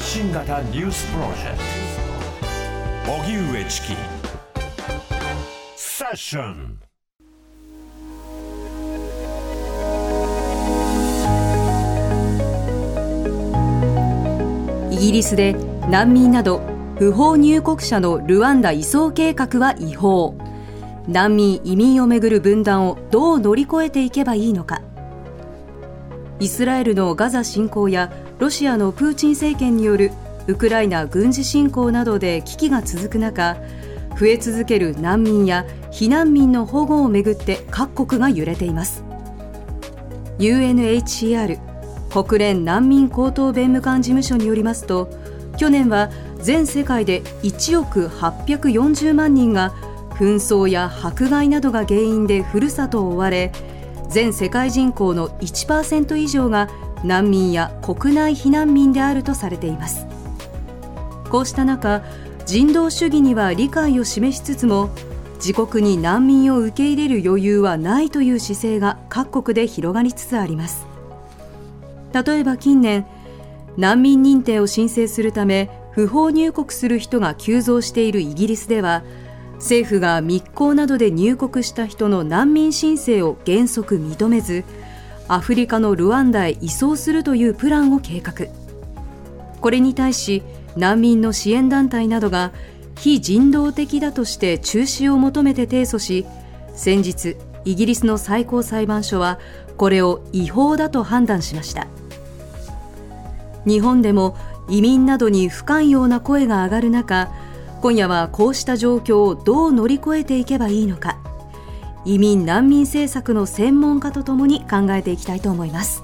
発信型ニュースプロジェクト。荻上チキ。セッション。イギリスで難民など不法入国者のルワンダ移送計画は違法。難民移民をめぐる分断をどう乗り越えていけばいいのか。イスラエルのガザ侵攻やロシアのプーチン政権によるウクライナ軍事侵攻などで危機が続く中増え続ける難民や避難民の保護をめぐって各国が揺れています。UNHCR 国連難民高等弁務官事務所によりますと去年は全世界で1億840万人が紛争や迫害などが原因でふるさとを追われ全世界人口の1%以上が難民や国内避難民であるとされています。こうした中人道主義には理解を示しつつも自国に難民を受け入れる余裕はないという姿勢が各国で広がりつつあります。例えば近年難民認定を申請するため不法入国する人が急増しているイギリスでは政府が密航などで入国した人の難民申請を原則認めずアフリカのルワンダへ移送するというプランを計画。これに対し難民の支援団体などが非人道的だとして中止を求めて提訴し先日イギリスの最高裁判所はこれを違法だと判断しました。日本でも移民などに不寛容な声が上がる中今夜はこうした状況をどう乗り越えていけばいいのか。移民難民政策の専門家とともに考えていきたいと思います。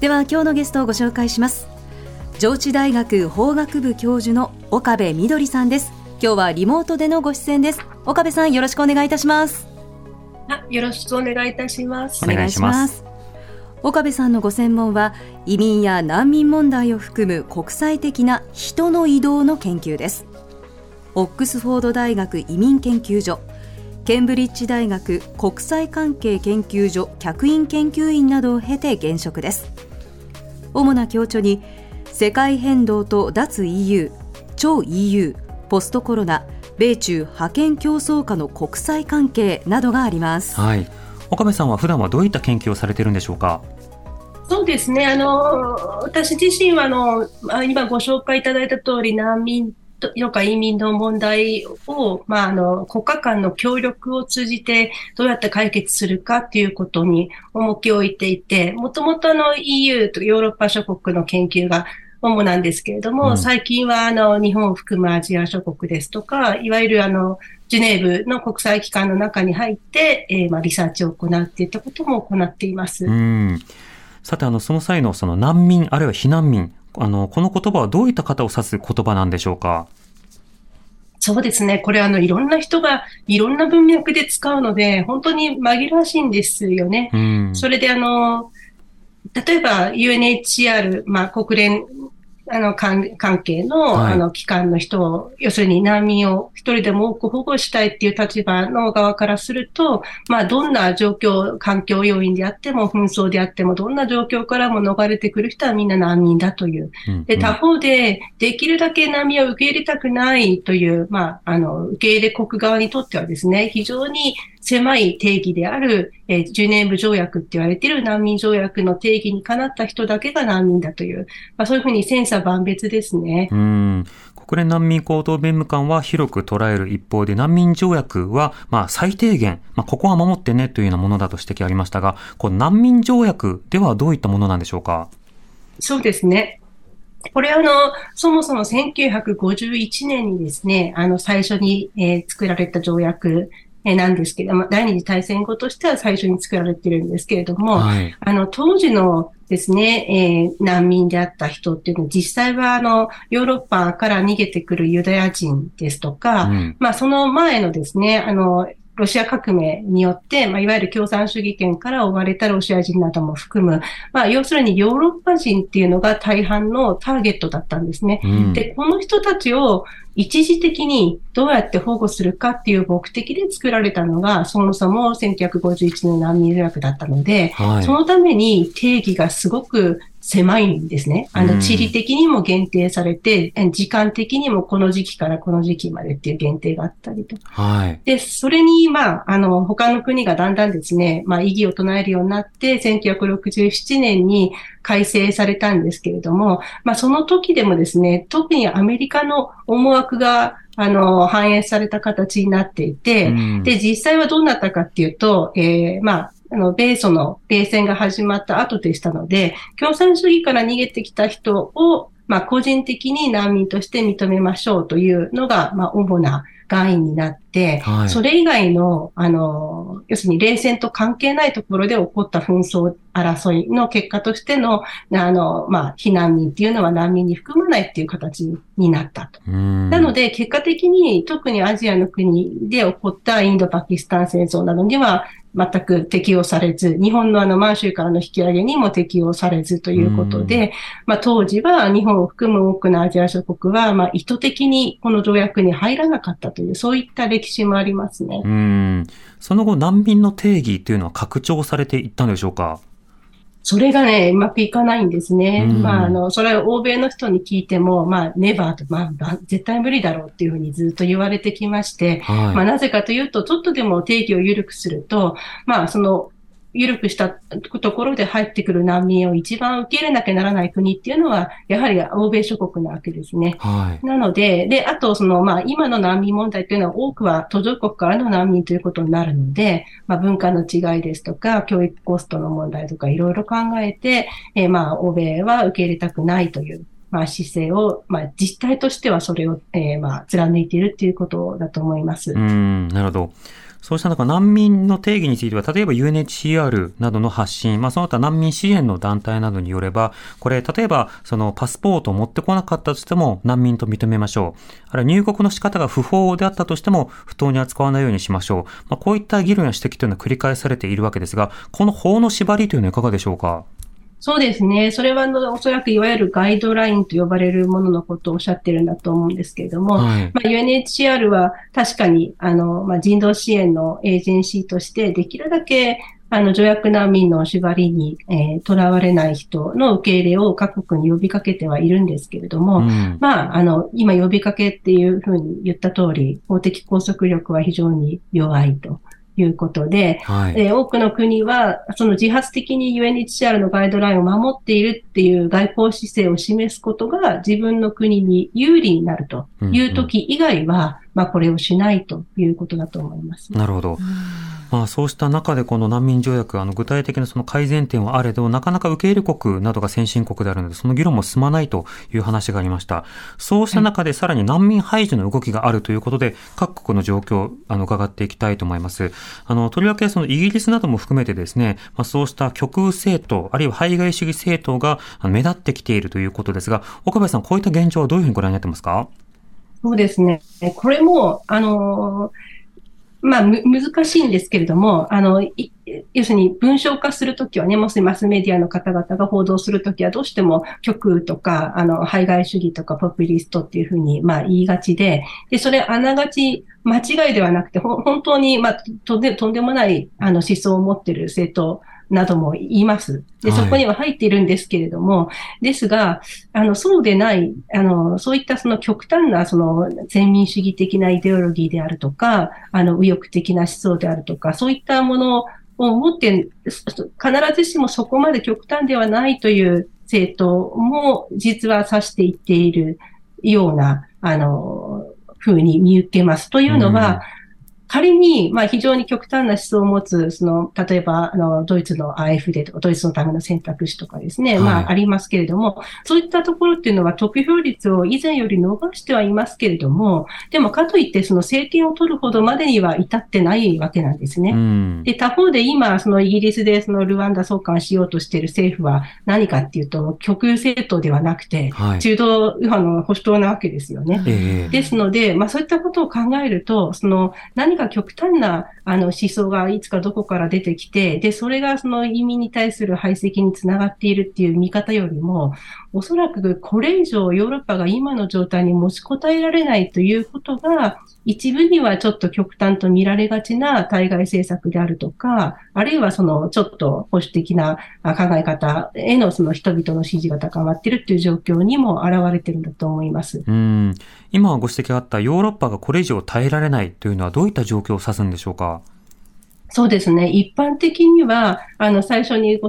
では今日のゲストをご紹介します。上智大学法学部教授の岡部みどりさんです。今日はリモートでのご出演です。岡部さんよろしくお願いいたします。よろしくお願いいたします。お願いします。岡部さんのご専門は移民や難民問題を含む国際的な人の移動の研究です。オックスフォード大学移民研究所ケンブリッジ大学国際関係研究所客員研究員などを経て現職です。主な強調に世界変動と脱 EU 超 EU ポストコロナ米中覇権競争下の国際関係などがあります、はい、岡部さんは普段はどういった研究をされているんでしょうか？そうですね。あの、私自身は、あの、今ご紹介いただいた通り、難民とか移民の問題を、まあ、あの、国家間の協力を通じてどうやって解決するかっていうことに重きを置いていて、もともとあの EU とヨーロッパ諸国の研究が主なんですけれども、うん、最近はあの日本を含むアジア諸国ですとか、いわゆるあのジュネーブの国際機関の中に入って、えー、まあリサーチを行うっていったことも行っています。うんさて、あの、その際のその難民、あるいは避難民、あの、この言葉はどういった方を指す言葉なんでしょうか？そうですね。これあの、いろんな人がいろんな文脈で使うので、本当に紛らわしいんですよね。うん、それであの、例えば UNHCR、まあ国連あの、関係の、はい、あの、機関の人を、要するに難民を一人でも多く保護したいっていう立場の側からすると、まあ、どんな状況、環境要因であっても、紛争であっても、どんな状況からも逃れてくる人はみんな難民だという。で、他方で、できるだけ難民を受け入れたくないという、まあ、あの、受け入れ国側にとってはですね、非常に狭い定義である、えー、ジュネーブ条約って言われている難民条約の定義にかなった人だけが難民だという、まあ、そういうふうに千差万別ですね。うん国連難民高等弁務官は広く捉える一方で、難民条約は、まあ、最低限、まあ、ここは守ってねというようなものだと指摘ありましたが、この難民条約ではどういったものなんでしょうか？そうですね。これあの、そもそも1951年にですね、あの、最初に、えー、作られた条約なんですけども、第二次大戦後としては最初に作られてるんですけれども、はい、あの、当時のですね、えー、難民であった人っていうのは、実際はあの、ヨーロッパから逃げてくるユダヤ人ですとか、うん、まあその前のですね、あの、ロシア革命によって、まあ、いわゆる共産主義権から追われたロシア人なども含む、まあ、要するにヨーロッパ人っていうのが大半のターゲットだったんですね。うん、で、この人たちを一時的にどうやって保護するかっていう目的で作られたのが、そもそも1951年難民条約だったので、はい、そのために定義がすごく狭いんですね。あの、地理的にも限定されて、時間的にもこの時期からこの時期までっていう限定があったりと。はい。で、それに、まあ、あの、他の国がだんだんですね、まあ、意義を唱えるようになって、1967年に改正されたんですけれども、まあ、その時でもですね、特にアメリカの思惑があの、反映された形になっていて、うん、で、実際はどうなったかっていうと、えー、まあ、あの、米ソの冷戦が始まった後でしたので、共産主義から逃げてきた人を、まあ、個人的に難民として認めましょうというのが、まあ、主な概念になって、はい、それ以外の、あの、要するに冷戦と関係ないところで起こった紛争争いの結果としての、あの、まあ、避難民っていうのは難民に含まないっていう形になったと。なので、結果的に特にアジアの国で起こったインド・パキスタン戦争などには、全く適用されず、日本のあの満州からの引き上げにも適用されずということで、まあ当時は日本を含む多くのアジア諸国は、まあ意図的にこの条約に入らなかったという、そういった歴史もありますね。うん。その後難民の定義というのは拡張されていったんでしょうか？それがね、うまくいかないんですね。うん、まあ、あの、それは欧米の人に聞いても、まあ、ネバーと、まあ、絶対無理だろうっていうふうにずっと言われてきまして、はい、まあ、なぜかというと、ちょっとでも定義を緩くすると、まあ、その、緩くしたところで入ってくる難民を一番受け入れなきゃならない国っていうのは、やはり欧米諸国なわけですね。はい、なので、で、あと、その、まあ、今の難民問題っていうのは多くは途上国からの難民ということになるので、まあ、文化の違いですとか、教育コストの問題とかいろいろ考えて、えー、まあ、欧米は受け入れたくないという、まあ、姿勢を、まあ、実態としてはそれを、えー、まあ、貫いているっていうことだと思います。うん、なるほど。そうした中、難民の定義については、例えば UNHCR などの発信、まあ、その他難民支援の団体などによれば、これ、例えば、そのパスポートを持ってこなかったとしても難民と認めましょう。あるいは入国の仕方が不法であったとしても、不当に扱わないようにしましょう。まあ、こういった議論や指摘というのは繰り返されているわけですが、この法の縛りというのはいかがでしょうか？そうですね。それはおそらくいわゆるガイドラインと呼ばれるもののことをおっしゃってるんだと思うんですけれども、はい、まあ、UNHCR は確かにあの、まあ、人道支援のエージェンシーとしてできるだけあの、条約難民の縛りに、えー、囚われない人の受け入れを各国に呼びかけてはいるんですけれども、うん、まあ、あの、今呼びかけっていうふうに言った通り、法的拘束力は非常に弱いと。いうことで、はい、えー、多くの国は、その自発的に UNHCR のガイドラインを守っているっていう外交姿勢を示すことが自分の国に有利になるという時以外は、うんうん、まあこれをしないということだと思います。なるほど。まあ、そうした中でこの難民条約、あの具体的なその改善点はあれど、なかなか受け入れ国などが先進国であるので、その議論も進まないという話がありました。そうした中でさらに難民排除の動きがあるということで、各国の状況、あの、伺っていきたいと思います。あの、とりわけそのイギリスなども含めてですね、まあ、そうした極右政党、あるいは排外主義政党が目立ってきているということですが、岡部さん、こういった現状はどういうふうにご覧になってますか？そうですね。これも、あのーまあ、む、難しいんですけれども、あの、要するに文章化するときはね、もしマスメディアの方々が報道するときはどうしても極とか、あの、排外主義とかポピュリストっていうふうに、まあ言いがちで、で、それあながち間違いではなくて、本当に、まあ、とんで、とんでもない、あの、思想を持ってる政党なども言います。で、そこには入っているんですけれども、はい、ですが、あの、そうでない、あの、そういったその極端な、その、先民主義的なイデオロギーであるとか、あの、右翼的な思想であるとか、そういったものを持って、必ずしもそこまで極端ではないという政党も実は指していっているような、あの、ふうに見受けます。というのは、うん仮に、まあ非常に極端な思想を持つ、その、例えば、あの、ドイツの AfD とか、ドイツのための選択肢とかですね、はい、まあありますけれども、そういったところっていうのは得票率を以前より伸ばしてはいますけれども、でもかといってその政権を取るほどまでには至ってないわけなんですね。うん、で、他方で今、そのイギリスでそのルワンダ送還しようとしている政府は何かっていうと、極右政党ではなくて、はい、中道右派の保守党なわけですよね。えー、ですので、まあそういったことを考えると、その何かか極端なあの思想がいつかどこから出てきて、で、それがその移民に対する排斥につながっているっていう見方よりも、おそらくこれ以上ヨーロッパが今の状態に持ちこたえられないということが、一部にはちょっと極端と見られがちな対外政策であるとか、あるいはそのちょっと保守的な考え方へのその人々の支持が高まっているという状況にも現れているんだと思います。うん今ご指摘があったヨーロッパがこれ以上耐えられないというのはどういった状況を指すんでしょうか？そうですね。一般的には、あの、最初にご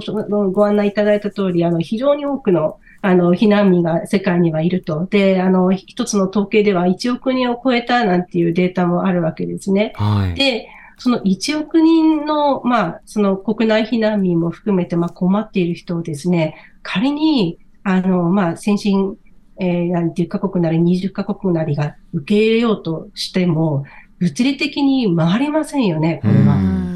ご案内いただいた通り、あの、非常に多くの、あの、避難民が世界にはいると。で、あの、一つの統計では1億人を超えたなんていうデータもあるわけですね。はい、で、その1億人の、まあ、その国内避難民も含めて、まあ、困っている人をですね、仮に、あの、まあ、先進、えー、なん10カ国なり20カ国なりが受け入れようとしても、物理的に回りませんよね、これは。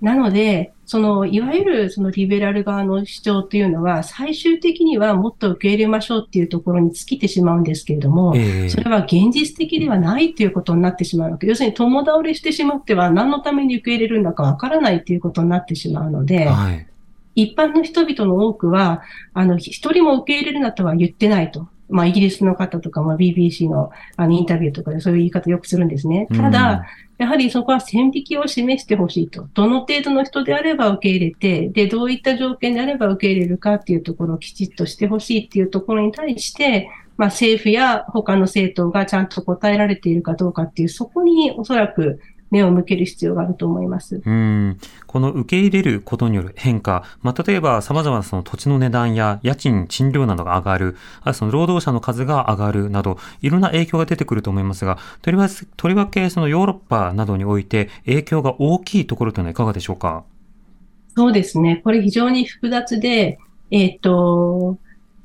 なので、その、いわゆるそのリベラル側の主張というのは、最終的にはもっと受け入れましょうっていうところに尽きてしまうんですけれども、えー、それは現実的ではないということになってしまうわけ。要するに共倒れしてしまっては何のために受け入れるんだかわからないということになってしまうので、はい、一般の人々の多くは、あの、一人も受け入れるなとは言ってないと。まあ、イギリスの方とか、まあ、BBC のあのインタビューとかでそういう言い方よくするんですね。ただ、やはりそこは線引きを示してほしいと。どの程度の人であれば受け入れて、で、どういった条件であれば受け入れるかっていうところをきちっとしてほしいっていうところに対して、まあ、政府や他の政党がちゃんと答えられているかどうかっていう、そこにおそらく目を向ける必要があると思います。うん。この受け入れることによる変化、まあ、例えば様々なその土地の値段や家賃、賃料などが上がる、あその労働者の数が上がるなど、いろんな影響が出てくると思いますが、とりわけ、とりわけそのヨーロッパなどにおいて影響が大きいところというのはいかがでしょうか？そうですね。これ非常に複雑で、えっ、ー、と、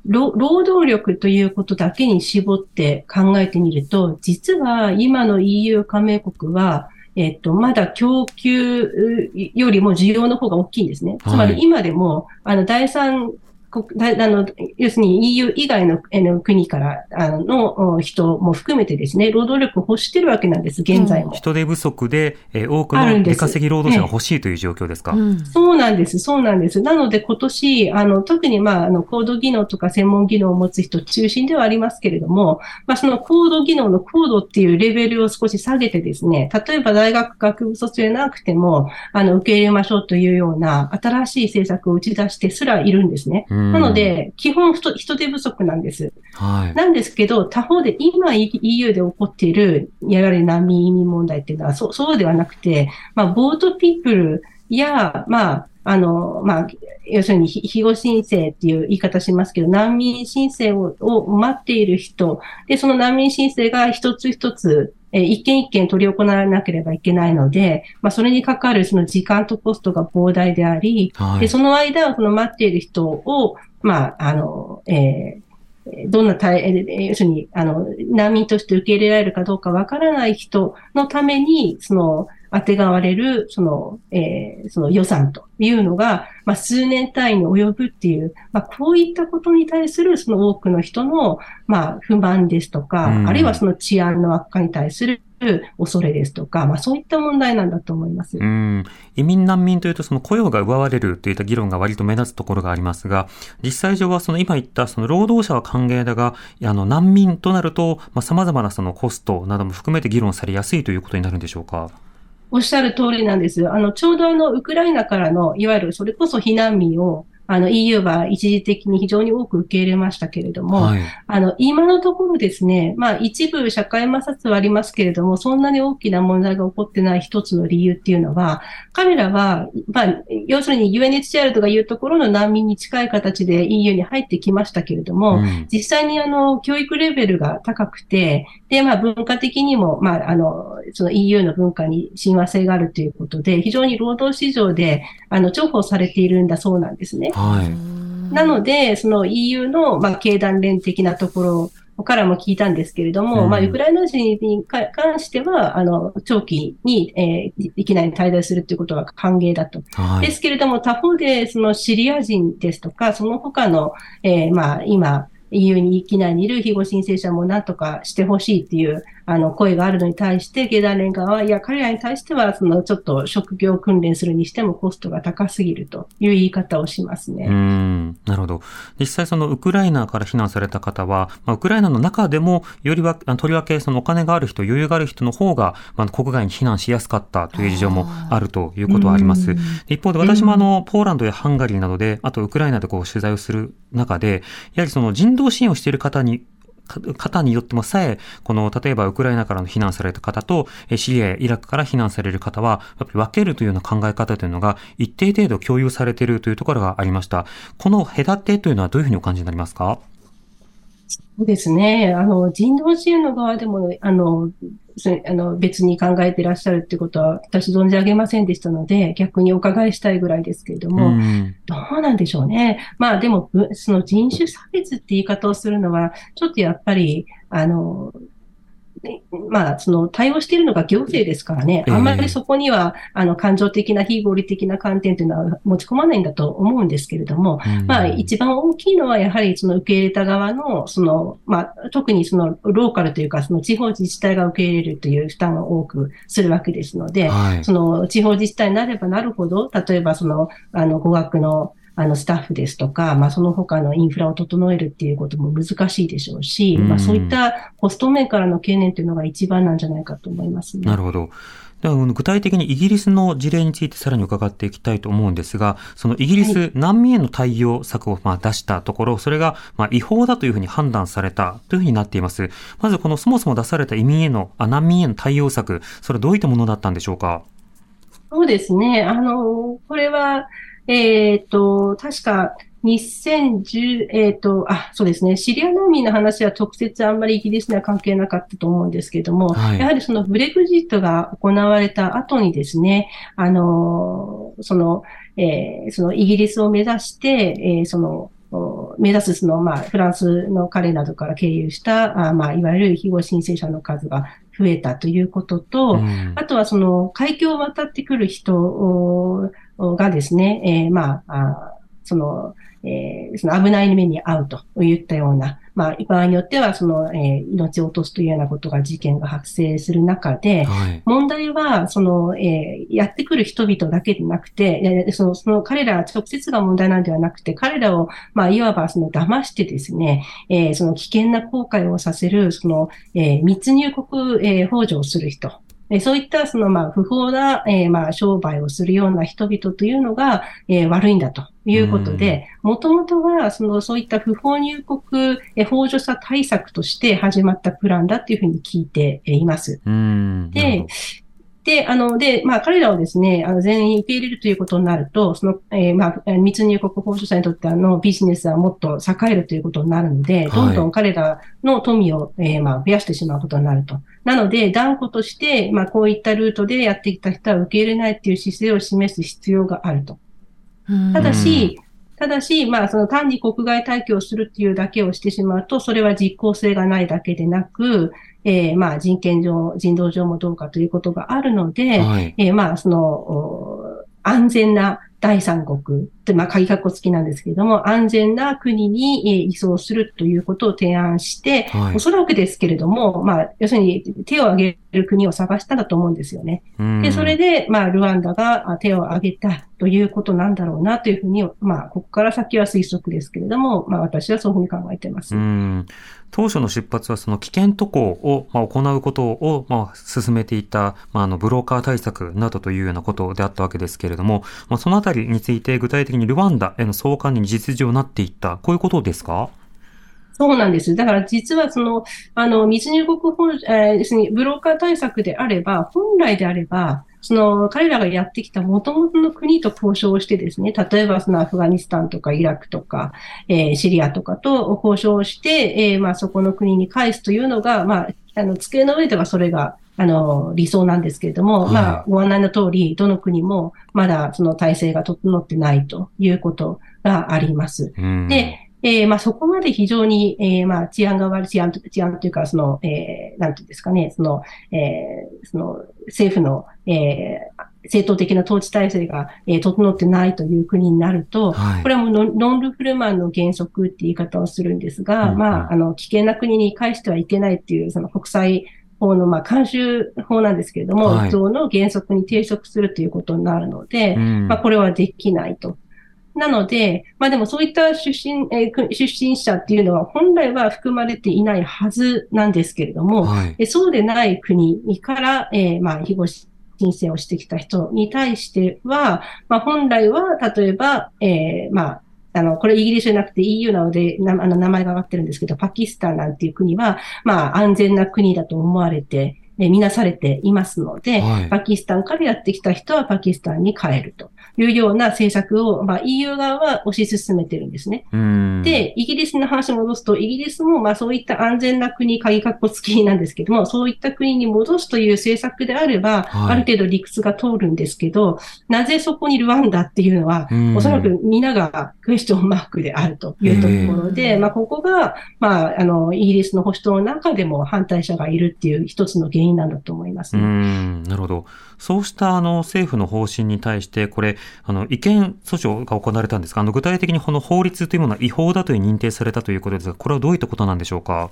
労働力ということだけに絞って考えてみると、実は今の EU 加盟国は、えっと、まだ供給よりも需要の方が大きいんですね。つまり今でも、あの、第三あの、要するに EU 以外の国からあの人も含めてですね、労働力を欲してるわけなんです、現在も。人手不足で、えー、多くの出稼ぎ労働者が欲しいという状況ですか、そうなんです、そうなんです。なので今年、あの、特にまあ、あの、高度技能とか専門技能を持つ人中心ではありますけれども、まあ、その高度技能の高度っていうレベルを少し下げてですね、例えば大学学部卒でなくても、あの、受け入れましょうというような新しい政策を打ち出してすらいるんですね。うんなので、基本人手不足なんです。はい。なんですけど、他方で今 EU で起こっている、やはり難民移民問題っていうのは、そそうではなくて、まあ、ボートピープルや、まあ、あの、まあ、要するに、庇護申請っていう言い方しますけど、難民申請をを待っている人、で、その難民申請が一つ一つ、え一件一件取り行わなければいけないので、まあ、それにかかるその時間とコストが膨大であり、はい、で、その間、その待っている人を、まあ、あの、えー、どんな対、要するに、あの、難民として受け入れられるかどうかわからない人のために、その、当てがわれる、その、えー、その予算というのが、まあ、数年単位に及ぶっていう、まあ、こういったことに対する、その多くの人の、まあ、不満ですとか、あるいはその治安の悪化に対する恐れですとか、まあそういった問題なんだと思います。うん。移民難民というとその雇用が奪われるといった議論が割と目立つところがありますが、実際上はその今言ったその労働者は歓迎だが、あの難民となると、まあ様々なそのコストなども含めて議論されやすいということになるんでしょうか？おっしゃる通りなんです。あの、ちょうどあの、ウクライナからの、いわゆるそれこそ避難民を、あの EU は一時的に非常に多く受け入れましたけれども、はい、あの、今のところですね、まあ一部社会摩擦はありますけれども、そんなに大きな問題が起こってない一つの理由っていうのは、彼らは、まあ、要するに UNHCR とかいうところの難民に近い形で EU に入ってきましたけれども、うん、実際にあの、教育レベルが高くて、で、まあ文化的にも、まあ、あの、その EU の文化に親和性があるということで、非常に労働市場で、あの、重宝されているんだそうなんですね。はい。なので、その EU の、まあ、経団連的なところからも聞いたんですけれども、うん、まあ、ウクライナ人に関しては、あの、長期に、えー、いきなり滞在するということは歓迎だと。はい、ですけれども、他方で、そのシリア人ですとか、その他の、えー、まあ、今、EU に域内にいる庇護申請者も何とかしてほしいっていう、あの、声があるのに対して、経団連側は、いや、彼らに対しては、その、ちょっと職業訓練するにしてもコストが高すぎるという言い方をしますね。うん、なるほど。実際その、ウクライナから避難された方は、まあ、ウクライナの中でも、よりは、とりわけそのお金がある人、余裕がある人の方が、まあ、国外に避難しやすかったという事情もあるということはあります。一方で私もあの、ポーランドやハンガリーなどで、あとウクライナでこう取材をする中で、やはりその人道支援をしている方に方によってもさえ、この、例えばウクライナからの避難された方と、シリアやイラクから避難される方は、やっぱり分けるというような考え方というのが、一定程度共有されているというところがありました。この隔てというのはどういうふうにお感じになりますか？そうですね。あの、人道支援の側でも、あの、あの別に考えていらっしゃるってことは私存じ上げませんでしたので、逆にお伺いしたいぐらいですけれども、うん、どうなんでしょうね。まあでも、その人種差別って言い方をするのは、ちょっとやっぱり、あの、まあ、その対応しているのが行政ですからね、あんまりそこには、あの、感情的な非合理的な観点というのは持ち込まないんだと思うんですけれども、まあ、一番大きいのは、やはりその受け入れた側の、その、まあ、特にそのローカルというか、その地方自治体が受け入れるという負担を多くするわけですので、その地方自治体になればなるほど、例えばその、あの、語学のあの、スタッフですとか、まあ、その他のインフラを整えるっていうことも難しいでしょうし、うん、まあ、そういったコスト面からの懸念というのが一番なんじゃないかと思いますね。なるほど。では具体的にイギリスの事例についてさらに伺っていきたいと思うんですが、そのイギリス、難民への対応策をまあ出したところ、それがまあ違法だというふうに判断されたというふうになっています。まずこのそもそも出された移民への、あ難民への対応策、それはどういったものだったんでしょうか？そうですね。あの、これは、えっ、ー、と、確か、2010、えっ、ー、と、あ、そうですね。シリア難民の話は直接あんまりイギリスには関係なかったと思うんですけれども、はい、やはりそのブレグジットが行われた後にですね、あの、その、えー、そのイギリスを目指して、えー、その、目指すその、まあ、フランスの彼などから経由した、あまあ、いわゆる庇護申請者の数が増えたということと、うん、あとはその海峡を渡ってくる人がですね、えー、まあ、その、えー、その危ない目に遭うといったような、まあ、場合によっては、その、えー、命を落とすというようなことが、事件が発生する中で、はい、問題は、その、えー、やってくる人々だけでなくて、その、その彼ら直接が問題なんではなくて、彼らを、まあ、いわば、その、騙してですね、えー、その危険な航海をさせる、その、えー、密入国、えー、法助をする人、えそういったそのまあ不法な、えまあ商売をするような人々というのが、え悪いんだということで、もともとはそのそういった不法入国、え法助者対策として始まったプランだというふうに聞いています。で、で、あの、で、まあ、彼らをですね、あの、全員受け入れるということになると、その、えー、まあ、密入国法助者にとってあの、ビジネスはもっと栄えるということになるので、どんどん彼らの富を、えー、まあ、増やしてしまうことになると。なので、断固として、まあ、こういったルートでやってきた人は受け入れないという姿勢を示す必要があると。ただし、ただし、まあ、その単に国外退去をするっていうだけをしてしまうと、それは実効性がないだけでなく、えー、まあ、人権上、人道上もどうかということがあるので、はい、えー、まあ、その、安全な第三国って、まあ、鍵括弧付きなんですけれども、安全な国に移送するということを提案して、はい、おそらくですけれども、まあ、要するに手を挙げる国を探したんだと思うんですよね。で、それで、まあ、ルワンダが手を挙げたということなんだろうなというふうに、まあ、ここから先は推測ですけれども、まあ、私はそういうふうに考えています。当初の出発はその危険渡航を、まあ、行うことを、まあ、進めていた、まあ、あの、ブローカー対策などというようなことであったわけですけれども、まあ、そのあたりについて具体的にルワンダへの送還に実情になっていった、こういうことですか？そうなんです。だから実はその、あの、密入国本、えー、ですね、ブローカー対策であれば、本来であれば、その、彼らがやってきた元々の国と交渉をしてですね、例えばそのアフガニスタンとかイラクとか、えー、シリアとかと交渉をして、えー、まあそこの国に返すというのが、まあ、あの、机の上ではそれが、あの、理想なんですけれども、はい、まあ、ご案内の通り、どの国もまだその体制が整ってないということがあります。で、えー、まあ、そこまで非常に、えー、まあ、治安が悪い、治安、治安というか、その、えー、なんていうんですかね、その、えー、その、政府の、えー、正当的な統治体制が、えー、整ってないという国になると、はい、これはもうノンルフルマンの原則って言い方をするんですが、うんうん、まあ、あの、危険な国に返してはいけないっていう、その国際法の、まあ、慣習法なんですけれども、はい、像の原則に抵触するということになるので、うん、まあ、これはできないと。なので、まあでもそういった出身、えー、出身者っていうのは本来は含まれていないはずなんですけれども、はい、そうでない国から、えー、まあ、庇護申請をしてきた人に対しては、まあ本来は、例えば、えー、まあ、あの、これイギリスじゃなくて EU なので、なあの名前が上がってるんですけど、パキスタンなんていう国は、まあ安全な国だと思われて、え見なされていますので、はい、パキスタンからやってきた人はパキスタンに帰るというような政策を、まあ、EU 側は推し進めてるんですね。で、イギリスの話を戻すと、イギリスもまあそういった安全な国、鍵括弧付きなんですけども、そういった国に戻すという政策であれば、はい、ある程度理屈が通るんですけど、なぜそこにルワンダっていうのは、おそらく皆がクエスチョンマークであるというところで、まあここが、まあ、あの、イギリスの保守党の中でも反対者がいるっていう一つの原因なんだと思います、ね、うんなるほど。そうしたあの政府の方針に対して、これ、あの、違憲訴訟が行われたんですが、あの、具体的にこの法律というものは違法だという認定されたということですが、これはどういったことなんでしょうか？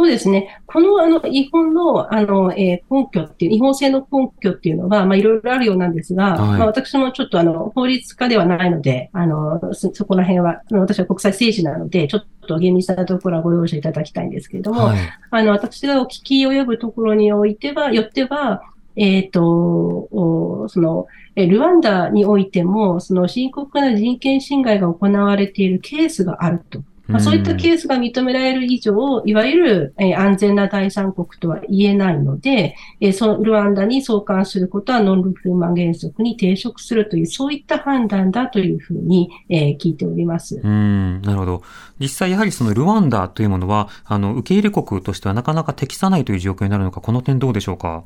そうですね。この、あの、違法の、あの、えー、根拠っていう、違法性の根拠っていうのは、まあ、いろいろあるようなんですが、はい、まあ、私もちょっと、あの、法律家ではないので、あの、そ、そこら辺は、あの、私は国際政治なので、ちょっと厳密なところはご容赦いただきたいんですけれども、はい、あの、私がお聞き及ぶところにおいては、よっては、えっ、ー、と、その、ルワンダにおいても、その深刻な人権侵害が行われているケースがあると。まあ、そういったケースが認められる以上、いわゆる、えー、安全な第三国とは言えないので、えー、そのルワンダに送還することはノンルフーマン原則に抵触するという、そういった判断だというふうに、えー、聞いております。うん、なるほど。実際やはりそのルワンダというものは、あの、受け入れ国としてはなかなか適さないという状況になるのか、この点どうでしょうか？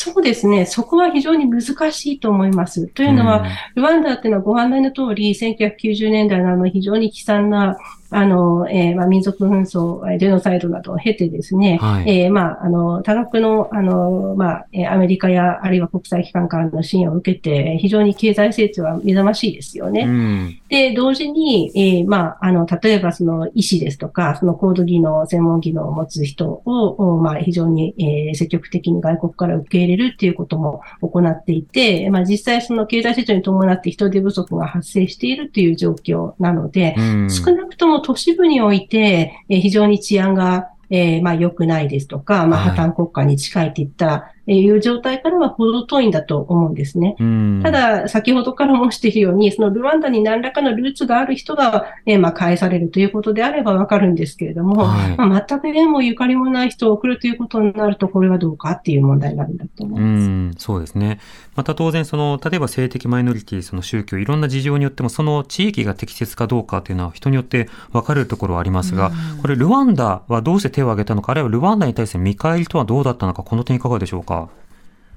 そうですね。そこは非常に難しいと思います。というのは、ルワンダっていうのはご案内の通り、1990年代のあの非常に悲惨なあの、えー、まあ、民族紛争、ジェノサイドなどを経てですね、はい、えー、まあ、あの、多額の、あの、まあ、アメリカや、あるいは国際機関からの支援を受けて、非常に経済成長は目覚ましいですよね。うん、で、同時に、えー、まあ、あの、例えばその医師ですとか、その高度技能、専門技能を持つ人を、まあ、非常に、えー、積極的に外国から受け入れるっていうことも行っていて、まあ、実際その経済成長に伴って人手不足が発生しているという状況なので、うん、少なくとも都市部において、え非常に治安が、えー、まあ良くないですとか、まあ破綻国家に近いといったいう状態からは程遠いんだと思うんですね。ただ、先ほどから申しているように、そのルワンダに何らかのルーツがある人が、えー、まあ、返されるということであればわかるんですけれども、はい、まあ、全く縁もゆかりもない人を送るということになると、これはどうかっていう問題になるんだと思います。うんそうですね。また当然、その、例えば性的マイノリティ、その宗教、いろんな事情によっても、その地域が適切かどうかというのは人によって分かれるところはありますが、これ、ルワンダはどうして手を挙げたのか、あるいはルワンダに対する見返りとはどうだったのか、この点いかがでしょうか？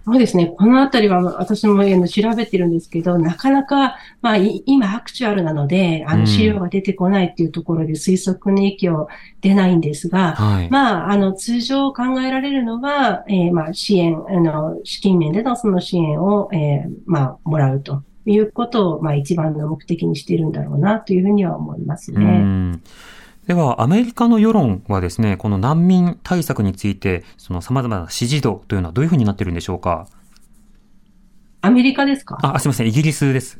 そうですね。このあたりは私も調べてるんですけど、なかなか、まあ、今アクチュアルなので、あの、資料が出てこないっていうところで推測の影響出ないんですが、はい、まあ、あの、通常考えられるのは、えー、まあ、支援、あの、資金面でのその支援を、えー、まあ、もらうということを、まあ、一番の目的にしているんだろうなというふうには思いますね。では、アメリカの世論はですね、この難民対策について、その様々な支持度というのはどういうふうになっているんでしょうか？アメリカですか？あ、すみません、イギリスです。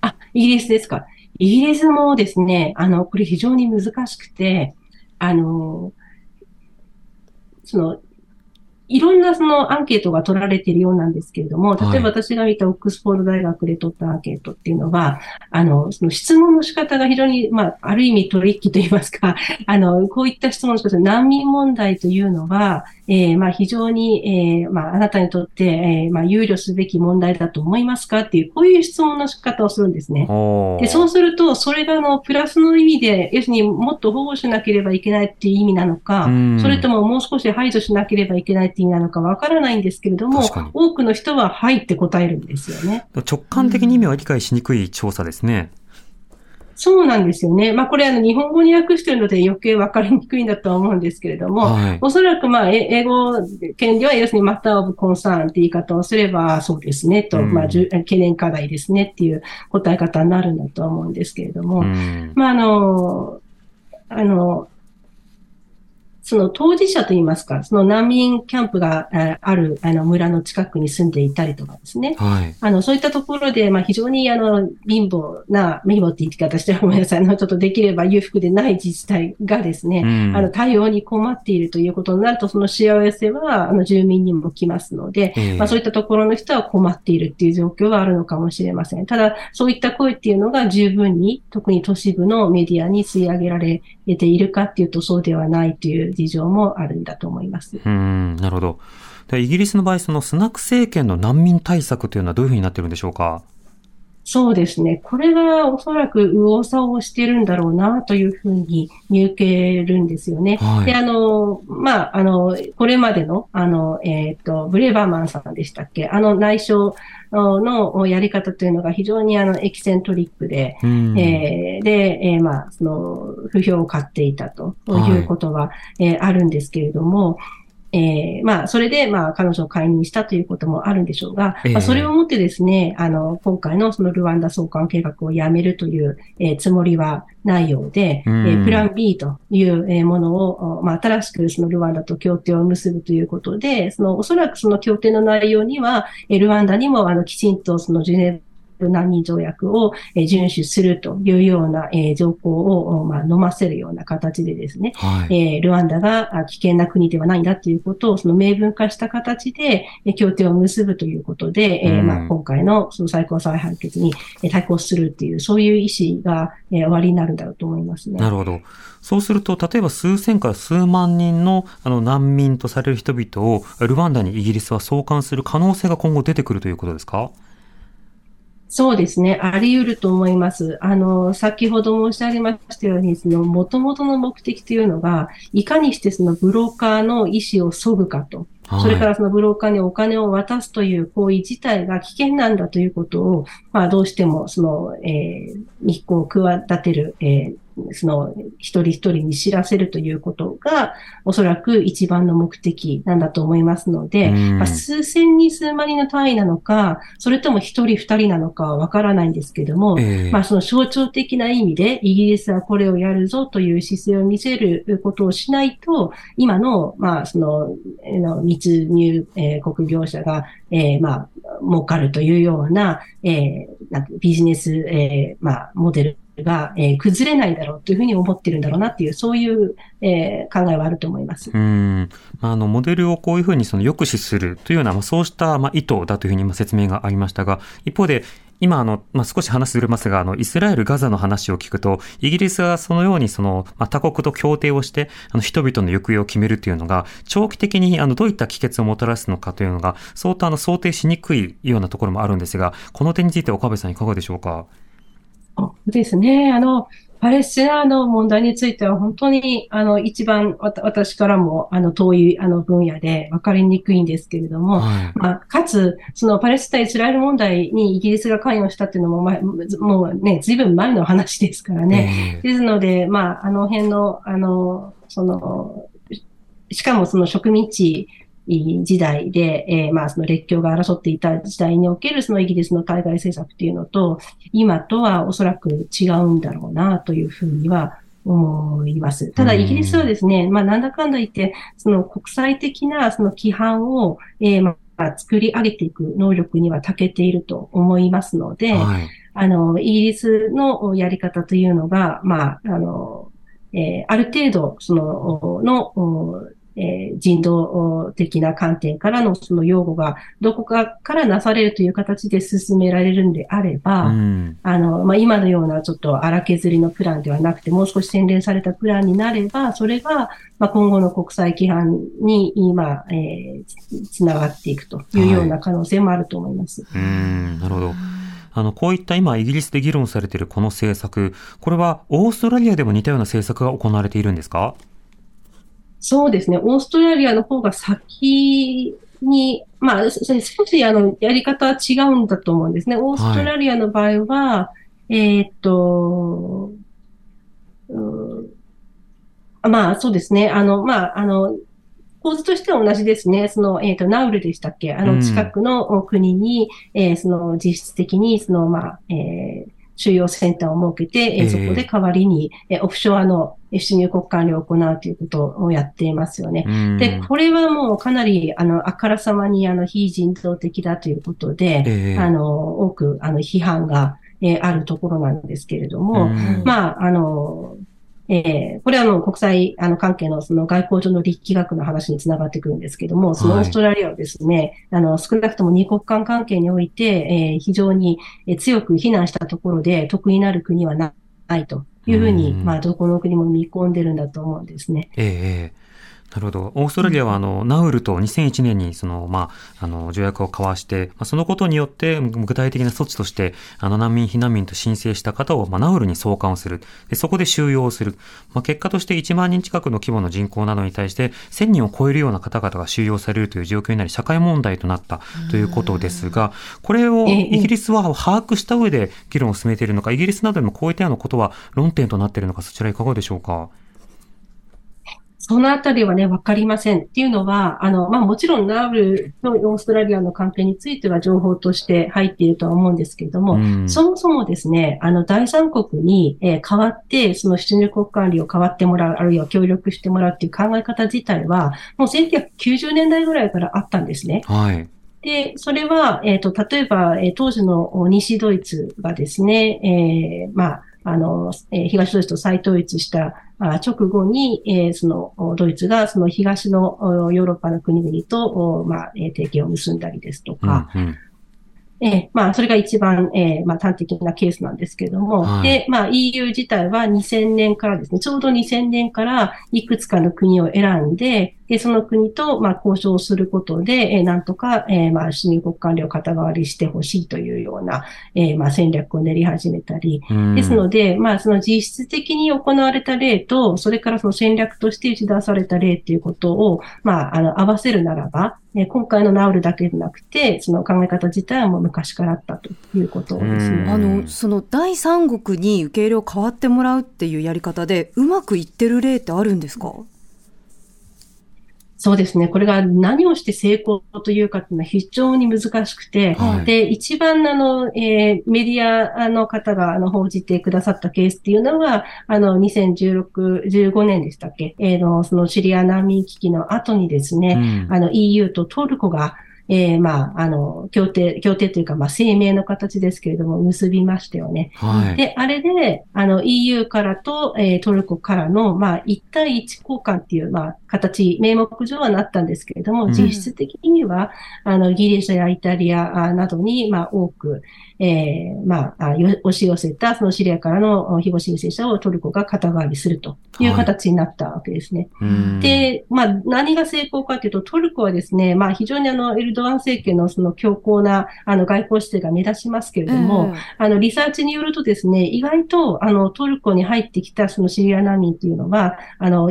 あ、イギリスですか？イギリスもですね、あの、これ非常に難しくて、あの、その、いろんなそのアンケートが取られているようなんですけれども、例えば私が見たオックスフォード大学で取ったアンケートっていうのは、あの、その質問の仕方が非常に、まあ、ある意味トリッキーと言いますか、あの、こういった質問の仕方、難民問題というのは、えー、まあ、非常に、えー、まあ、あなたにとって、えー、まあ、憂慮すべき問題だと思いますかっていう、こういう質問の仕方をするんですね。で、そうすると、それが、あの、プラスの意味で、要するにもっと保護しなければいけないっていう意味なのか、それとももう少し排除しなければいけないって意味なのかわからないんですけれども、多くの人は、はいって答えるんですよね。直感的に意味は理解しにくい調査ですね。そうなんですよね。まあこれあの日本語に訳してるので余計わかりにくいんだとは思うんですけれども、はい、おそらくまあ英語圏では要するにマッターオブコンサーンって言い方をすればそうですねと、うん、まあ懸念課題ですねっていう答え方になるんだとは思うんですけれども、うん、まああの、あの、その当事者といいますか、その難民キャンプがあるあの村の近くに住んでいたりとかですね。はい、あの、そういったところで、まあ非常にあの、貧乏な、貧乏って言い方してはごめんなさい。あの、ちょっとできれば裕福でない自治体がですね、うん、あの、対応に困っているということになると、その幸せは、あの、住民にも来ますので、えー、まあそういったところの人は困っているっていう状況はあるのかもしれません。ただ、そういった声っていうのが十分に、特に都市部のメディアに吸い上げられているかっていうと、そうではないという事情もあるんだと思います。うん、なるほど。でイギリスの場合、そのスナック政権の難民対策というのはどういうふうになってるんでしょうか？そうですね。これがおそらく右往左往してるんだろうなというふうに見受けるんですよね。はい、で、あの、まあ、あの、これまでの、あの、えっ、ー、と、ブレーバーマンさんでしたっけ？あの内相のやり方というのが非常にあの、エキセントリックで、うん、えー、で、えー、まあ、その、不評を買っていたということは、はい、えー、あるんですけれども、えー、まあ、それで、まあ、彼女を解任したということもあるんでしょうが、えー、まあ、それをもってですね、あの、今回のそのルワンダ送還計画をやめるという、えー、つもりはないようで、えー、プラン B というものを、まあ、新しくそのルワンダと協定を結ぶということで、その、おそらくその協定の内容には、ルワンダにも、あの、きちんとそのジュネ難民条約を遵守するというような条項を、まあ、飲ませるような形でですね、はい、えルワンダが危険な国ではないんだということをその明文化した形で協定を結ぶということで、うん、まあ、今回のその最高裁判決に対抗するっていう、そういう意思が終わりになるんだろうと思いますね。なるほど。そうすると、例えば数千から数万人のあの難民とされる人々をルワンダにイギリスは送還する可能性が今後出てくるということですか？そうですね。あり得ると思います。あの、先ほど申し上げましたように、その、元々の目的というのが、いかにしてそのブローカーの意思を削ぐかと。それからそのブローカーにお金を渡すという行為自体が危険なんだということを、まあどうしてもその、えー、日光を企てる、えー、その一人一人に知らせるということが、おそらく一番の目的なんだと思いますので、まあ、数千人数万人の単位なのか、それとも一人二人なのかはわからないんですけども、えー、まあその象徴的な意味でイギリスはこれをやるぞという姿勢を見せることをしないと、今の、まあその、密入、えー、国業者が、えー、まあ、儲かるというような、えー、なんビジネス、えー、まあ、モデルが、えー、崩れないだろうというふうに思ってるんだろうなっていう、そういう、えー、考えはあると思います。うん。まああの、モデルをこういうふうにその抑止するというような、まあ、そうした、まあ、意図だというふうに今説明がありましたが、一方で、今、あの、まあ、少し話ずれますが、あの、イスラエル、ガザの話を聞くと、イギリスがそのように、その、まあ、他国と協定をして、あの、人々の行方を決めるというのが、長期的に、あの、どういった帰結をもたらすのかというのが、相当、あの、想定しにくいようなところもあるんですが、この点について岡部さんいかがでしょうか？そうですね。あの、パレスチナの問題については本当に、あの、一番私からも、あの、遠い、あの、分野で分かりにくいんですけれども、はい、まあ、かつ、そのパレスチナ・イスラエル問題にイギリスが関与したっていうのも、まあ、もうね、ずいぶん前の話ですからね。えー、ですので、まあ、あの辺の、あの、その、しかもその植民地時代で、えー、まあ、その列強が争っていた時代におけるそのイギリスの海外政策っていうのと、今とはおそらく違うんだろうなというふうには思います。ただ、イギリスはですね、まあ、なんだかんだ言って、その国際的なその規範を、えー、まあ、作り上げていく能力には長けていると思いますので、はい、あの、イギリスのやり方というのが、まあ、あの、えー、ある程度、その、の、えー、人道的な観点からのその用語がどこかからなされるという形で進められるんであれば、うん、あの、まあ、今のようなちょっと荒削りのプランではなくて、もう少し洗練されたプランになれば、それが、まあ、今後の国際規範に今、えー、つながっていくというような可能性もあると思います。はい、うん、なるほど。あの、こういった今、イギリスで議論されているこの政策、これはオーストラリアでも似たような政策が行われているんですか？そうですね。オーストラリアの方が先に、まあ、少しあの、やり方は違うんだと思うんですね。オーストラリアの場合は、はい、えっと、まあ、そうですね。あの、まあ、あの、構図としては同じですね。その、えっ、ー、と、ナウルでしたっけ？あの、近くの国に、うん、えー、その、実質的に、その、まあ、えー、収容センターを設けて、えー、そこで代わりに、えー、オフショアの、出入国管理を行うということをやっていますよね。で、これはもうかなり、あの、あからさまに、あの、非人道的だということで、えー、あの、多く、あの、批判が、えー、あるところなんですけれども、まあ、あの、えー、これはもう国際あの関係のその外交上の力学の話につながってくるんですけども、そのオーストラリアはですね、はい、あの、少なくとも二国間関係において、えー、非常に強く非難したところで得になる国はないというふうに、まあ、どこの国も見込んでるんだと思うんですね。ええなるほど。オーストラリアは、あの、ナウルと2001年に、その、まあ、あの、条約を交わして、まあ、そのことによって、具体的な措置として、あの、難民、避難民と申請した方を、まあ、ナウルに送還をする。で、そこで収容する。まあ、結果として1万人近くの規模の人口などに対して、1000人を超えるような方々が収容されるという状況になり、社会問題となったということですが、これをイギリスは把握した上で議論を進めているのか、イギリスなどでもこういったようなことは論点となっているのか、そちらいかがでしょうか？そのあたりはね、わかりません。っていうのは、あの、まあ、もちろんナウルとオーストラリアの関係については情報として入っているとは思うんですけれども、うん、そもそもですね、あの、第三国に、えー、代わって、その出入国管理を代わってもらう、あるいは協力してもらうっていう考え方自体は、もう1990年代ぐらいからあったんですね。はい。で、それは、えっ、ー、と、例えば、えー、当時の西ドイツがですね、えー、まあ、あの、えー、東ドイツと再統一した直後に、えー、その、ドイツがその東のヨーロッパの国々と、まあ、提携を結んだりですとか、うんうん。えー、まあ、それが一番、えー、まあ、端的なケースなんですけれども、はい、で、まあ、EU 自体は2000年からですね、ちょうど2000年からいくつかの国を選んで、で、その国と、まあ、交渉することで、えー、なんとか、えー、まあ、市入国管理を肩代わりしてほしいというような、えー、まあ、戦略を練り始めたり、ですので、まあ、その実質的に行われた例と、それからその戦略として打ち出された例っていうことを、まあ、あの、合わせるならば、え今回のナウルだけでなくて、その考え方自体はもう昔からあったということですね。あの、その第三国に受け入れを変わってもらうっていうやり方で、うまくいってる例ってあるんですか？そうですね。これが何をして成功というかっていうのは非常に難しくて、はい、で、一番あの、えー、メディアの方があの報じてくださったケースっていうのは、あの、2016、15年でしたっけ？えー、の、そのシリア難民危機の後にですね、うん、あの、EU とトルコが、えー、まあ、あの、協定、協定というか、まあ、声明の形ですけれども、結びましたよね。はい、で、あれで、あの、EU からと、えー、トルコからの、まあ、1対1交換っていう、まあ、形、名目上はなったんですけれども、うん、実質的には、あの、ギリシャやイタリアなどに、まあ、多く、えー、まあ、押し寄せた、そのシリアからの庇護申請者をトルコが肩代わりするという形になったわけですね。はい、で、まあ、何が成功かというと、トルコはですね、まあ、非常にあの、エルドアン政権のその強硬な、あの、外交姿勢が目立ちますけれども、あの、リサーチによるとですね、意外と、あの、トルコに入ってきたそのシリア難民というのは、あの、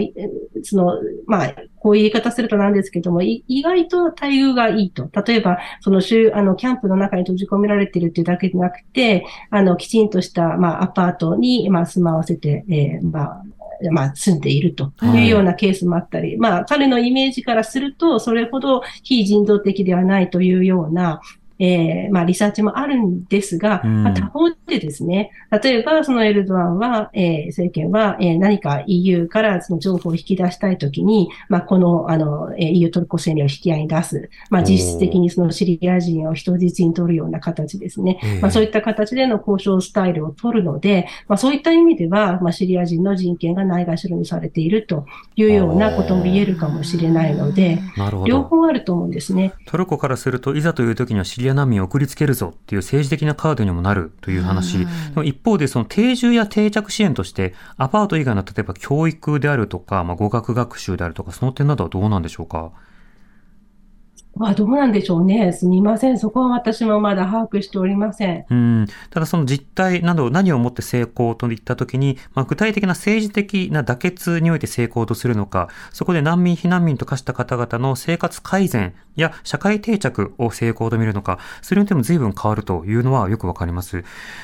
その、まあ、こういう言い方するとなんですけども、意外と待遇がいいと。例えば、その週、あの、キャンプの中に閉じ込められているというだけでなくて、あの、きちんとした、まあ、アパートに、まあ、住まわせて、えー、まあ、まあ、住んでいるとい。うようなケースもあったり、はい、まあ、彼のイメージからすると、それほど非人道的ではないというような、えー、まあ、リサーチもあるんですが、うん、まあ、他方でですね、例えば、そのエルドアンは、えー、政権は、えー、何か EU からその情報を引き出したいときに、まあ、この、あの、えー、EU トルコ戦略を引き合いに出す。まあ、実質的にそのシリア人を人質に取るような形ですね。まあ、そういった形での交渉スタイルを取るので、まあ、そういった意味では、まあ、シリア人の人権がないがしろにされているというようなことも言えるかもしれないので、両方あると思うんですね。トルコからすると、いざという時にはシリア難民を送りつけるぞっていう政治的なカードにもなるという話。でも一方で、その定住や定着支援として、アパート以外の例えば教育であるとか、まあ、語学学習であるとか、その点などはどうなんでしょうか。まあ、どうなんでしょうね。すみません。そこは私もまだ把握しておりません。うん。ただその実態など、何をもって成功といったときに、まあ、具体的な政治的な妥結において成功とするのか、そこで難民、避難民と化した方々の生活改善や社会定着を成功と見るのか、それによっても随分変わるというのはよくわかります。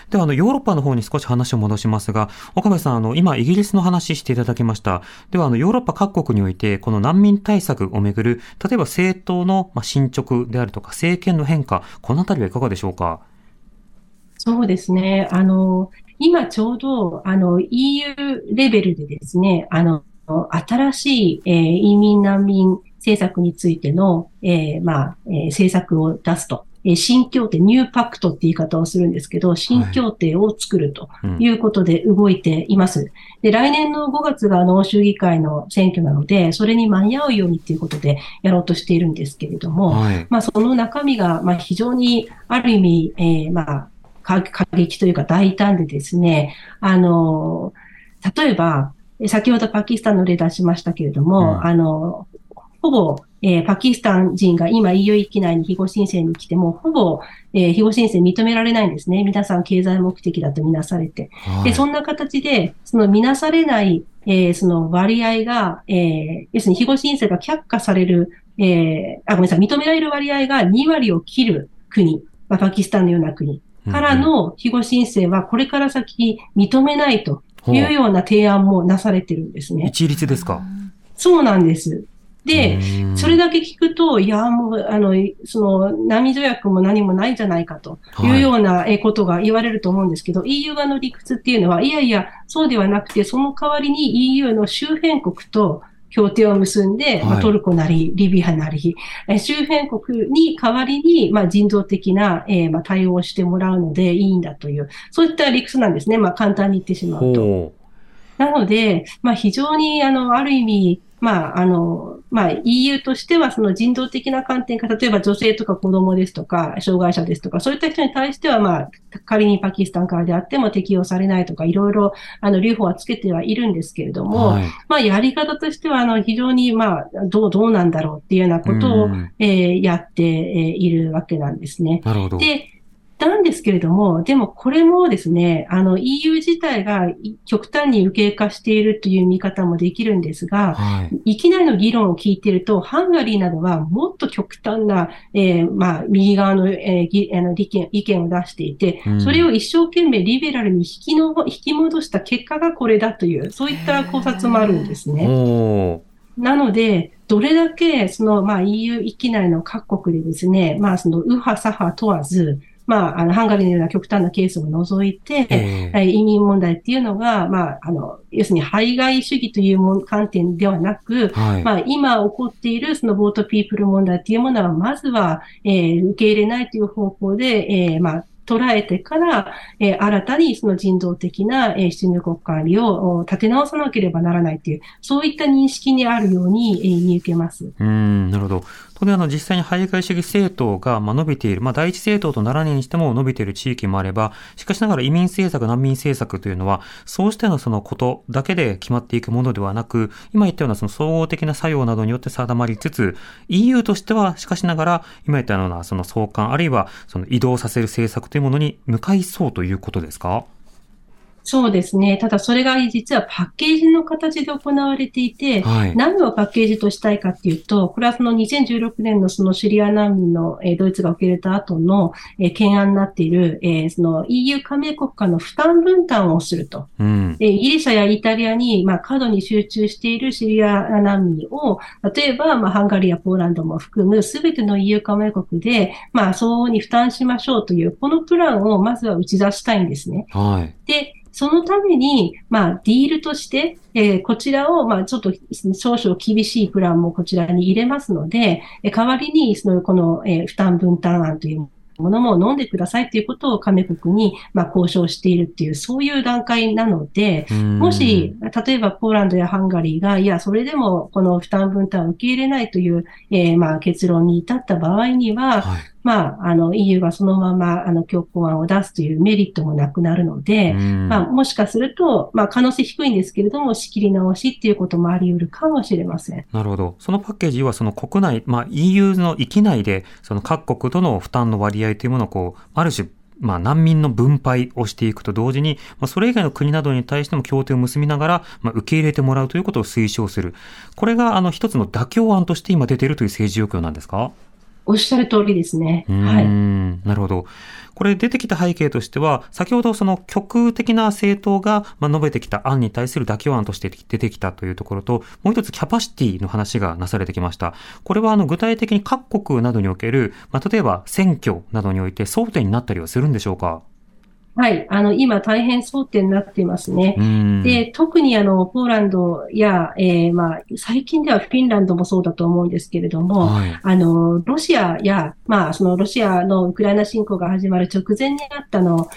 では、あの、ヨーロッパの方に少し話を戻しますが、岡部さん、あの、今、イギリスの話していただきました。では、あの、ヨーロッパ各国において、この難民対策をめぐる、例えば政党の、まあ、進捗であるとか、政権の変化、このあたりはいかがでしょうか？そうですね。あの、今ちょうど、あの、EU レベルでですね、あの、新しい、えー、移民難民政策についての、えー、まあ、えー、政策を出すと。え新協定、ニューパクトって言い方をするんですけど、新協定を作るということで動いています。はいうん、で、来年の5月が欧州議会の選挙なので、それに間に合うようにっていうことでやろうとしているんですけれども、はい、まあその中身が、まあ非常にある意味、えー、まあ過激というか大胆でですね、あの、例えば、先ほどパキスタンの例出しましたけれども、うん、あの、ほぼえー、パキスタン人が今 EU 域内に庇護申請に来ても、ほぼ、えー、庇護申請認められないんですね。皆さん経済目的だとみなされて。はい、で、そんな形で、そのみなされない、えー、その割合が、えー、要するに庇護申請が却下される、えー、あ、ごめんなさい、認められる割合が2割を切る国、まあ、パキスタンのような国からの庇護申請はこれから先認めないというような提案もなされてるんですね。一律ですか？そうなんです。で、それだけ聞くと、いや、もう、あの、その、難条約も何もないんじゃないかというようなことが言われると思うんですけど、はい、EU 側の理屈っていうのは、いやいや、そうではなくて、その代わりに EU の周辺国と協定を結んで、はい、トルコなり、リビアなり、周辺国に代わりに、まあ、人道的な、えー、まあ、対応をしてもらうのでいいんだという、そういった理屈なんですね。まあ、簡単に言ってしまうと。なので、まあ、非常に、あの、ある意味、まあ、あの、まあ、EU としてはその人道的な観点から、例えば女性とか子供ですとか、障害者ですとか、そういった人に対しては、まあ、仮にパキスタンからであっても適用されないとか、いろいろ、あの、留保はつけてはいるんですけれども、はい、まあ、やり方としては、あの、非常に、まあ、どう、どうなんだろうっていうようなことを、えー、やっているわけなんですね。なるほど。で、なんですけれども、でもこれもですね、あの EU 自体が極端に右傾化しているという見方もできるんですが、はい、いきなりの議論を聞いていると、ハンガリーなどはもっと極端な、えー、まあ、右側の,、えー、あの意見意見を出していて、それを一生懸命リベラルに引きの引き戻した結果がこれだという、そういった考察もあるんですね。なので、どれだけその、まあ、EU 域内の各国でですね、まあ、その右派左派問わず、まあ、あの、ハンガリーのような極端なケースを除いて、えー、移民問題っていうのが、まあ、あの、要するに排外主義という観点ではなく、はい、まあ、今起こっているそのボートピープル問題っていうものは、まずは、えー、受け入れないという方向で、えー、まあ、捉えてから、えー、新たにその人道的な、えー、出入国管理を立て直さなければならないという、そういった認識にあるように、えー、見受けます。うん、なるほど。当然あの実際に排外主義政党がま伸びている、まあ、第一政党とならないにしても伸びている地域もあれば、しかしながら移民政策、難民政策というのは、そうしたようなそのことだけで決まっていくものではなく、今言ったようなその総合的な作用などによって定まりつつ、EU としてはしかしながら、今言ったようなその送還、あるいはその移動させる政策というものに向かいそうということですか？そうですね。ただそれが実はパッケージの形で行われていて、はい、何をパッケージとしたいかっていうと、これはその2016年のそのシリア難民の、えー、ドイツが受け入れた後の、えー、懸案になっている、えー、その EU 加盟国間の負担分担をすると。うん、えー、ギリシャやイタリアに、まあ、過度に集中しているシリア難民を、例えば、まあ、ハンガリーやポーランドも含むすべての EU 加盟国で、まあ、相応に負担しましょうという、このプランをまずは打ち出したいんですね。はい、で、そのために、まあ、ディールとして、えー、こちらを、まあ、ちょっと少々厳しいプランもこちらに入れますので、え代わりに、その、この、えー、負担分担案というものも飲んでくださいということを加盟国に、まあ、交渉しているっていう、そういう段階なので、もし、例えばポーランドやハンガリーが、いや、それでもこの負担分担を受け入れないという、えー、まあ、結論に至った場合には、はいまあ、あの、EU がそのまま、あの、強行案を出すというメリットもなくなるので、まあ、もしかすると、まあ、可能性低いんですけれども、仕切り直しっていうこともあり得るかもしれません。なるほど。そのパッケージは、その国内、まあ、EU の域内で、その各国との負担の割合というものを、こう、ある種、まあ、難民の分配をしていくと同時に、まあ、それ以外の国などに対しても協定を結びながら、まあ、受け入れてもらうということを推奨する。これが、あの、一つの妥協案として今出ているという政治状況なんですか？おっしゃる通りですね。はい。なるほど。これ出てきた背景としては、先ほどその極右的な政党が述べてきた案に対する妥協案として出てきたというところと、もう一つキャパシティの話がなされてきました。これはあの具体的に各国などにおける、まあ、例えば選挙などにおいて争点になったりはするんでしょうか？はい。あの、今大変争点になっていますね。で、特にあの、ポーランドや、えー、まあ、最近ではフィンランドもそうだと思うんですけれども、はい、あの、ロシアや、まあ、そのロシアのウクライナ侵攻が始まる直前にあったの、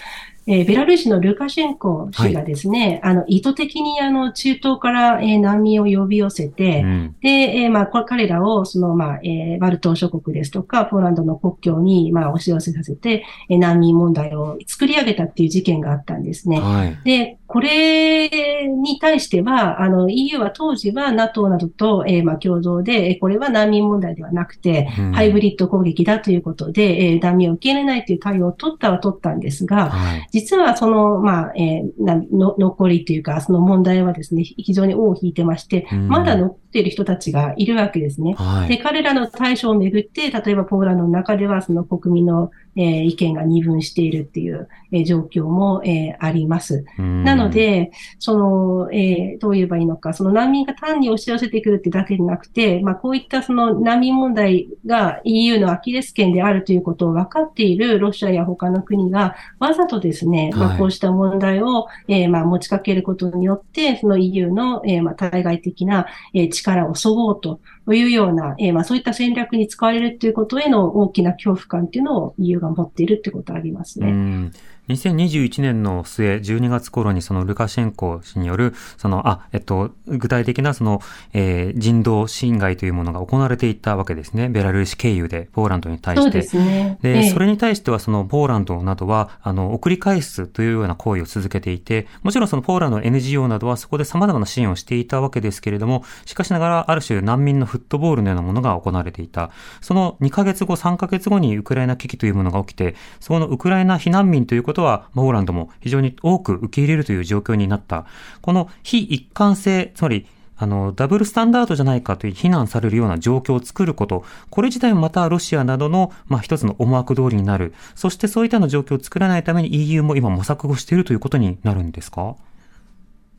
えー、ベラルーシのルカシェンコ氏がですね、はい、あの、意図的にあの、中東から、えー、難民を呼び寄せて、うん、で、えー、まあ、彼らを、その、まあ、えー、バルト諸国ですとか、ポーランドの国境に、まあ、押し寄せさせて、えー、難民問題を作り上げたっていう事件があったんですね。はい、で、これに対しては、あの、EU は当時は NATO などと、えー、まあ、共同で、これは難民問題ではなくて、うん、ハイブリッド攻撃だということで、えー、難民を受け入れないという対応を取ったは取ったんですが、はい、実はその、まあ、えー、なの残りというか、その問題はですね、非常に尾を引いてまして、うん、まだ残っている人たちがいるわけですね。はい、で、彼らの対処をめぐって、例えばポーランドの中では、その国民のえー、意見が二分しているっていう、えー、状況も、えー、あります。なので、その、えー、どう言えばいいのか、その難民が単に押し寄せてくるってだけでなくて、まあ、こういったその難民問題が EU のアキレス腱であるということを分かっているロシアや他の国が、わざとですね、まあ、こうした問題を、えー、まあ、持ちかけることによって、その EU の、えー、まあ、対外的な、えー、力をそごうとというような、えー、まあ、そういった戦略に使われるということへの大きな恐怖感というのを EU が持っているということありますね。2021年の末、12月頃にそのルカシェンコ氏による、その、あ、えっと、具体的なその、えー、人道侵害というものが行われていたわけですね。ベラルーシ経由で、ポーランドに対して。そうですね。で、ええ、それに対しては、その、ポーランドなどは、あの、送り返すというような行為を続けていて、もちろんその、ポーランドの NGO などはそこで様々な支援をしていたわけですけれども、しかしながら、ある種難民のフットボールのようなものが行われていた。その2ヶ月後、3ヶ月後にウクライナ危機というものが起きて、そこのウクライナ避難民ということとは、ポーランドも非常に多く受け入れるという状況になった。この非一貫性、つまりあの、ダブルスタンダードじゃないかという非難されるような状況を作ること、これ自体もまたロシアなどの、まあ、一つの思惑通りになる。そしてそういったような状況を作らないために EU も今模索をしているということになるんですか？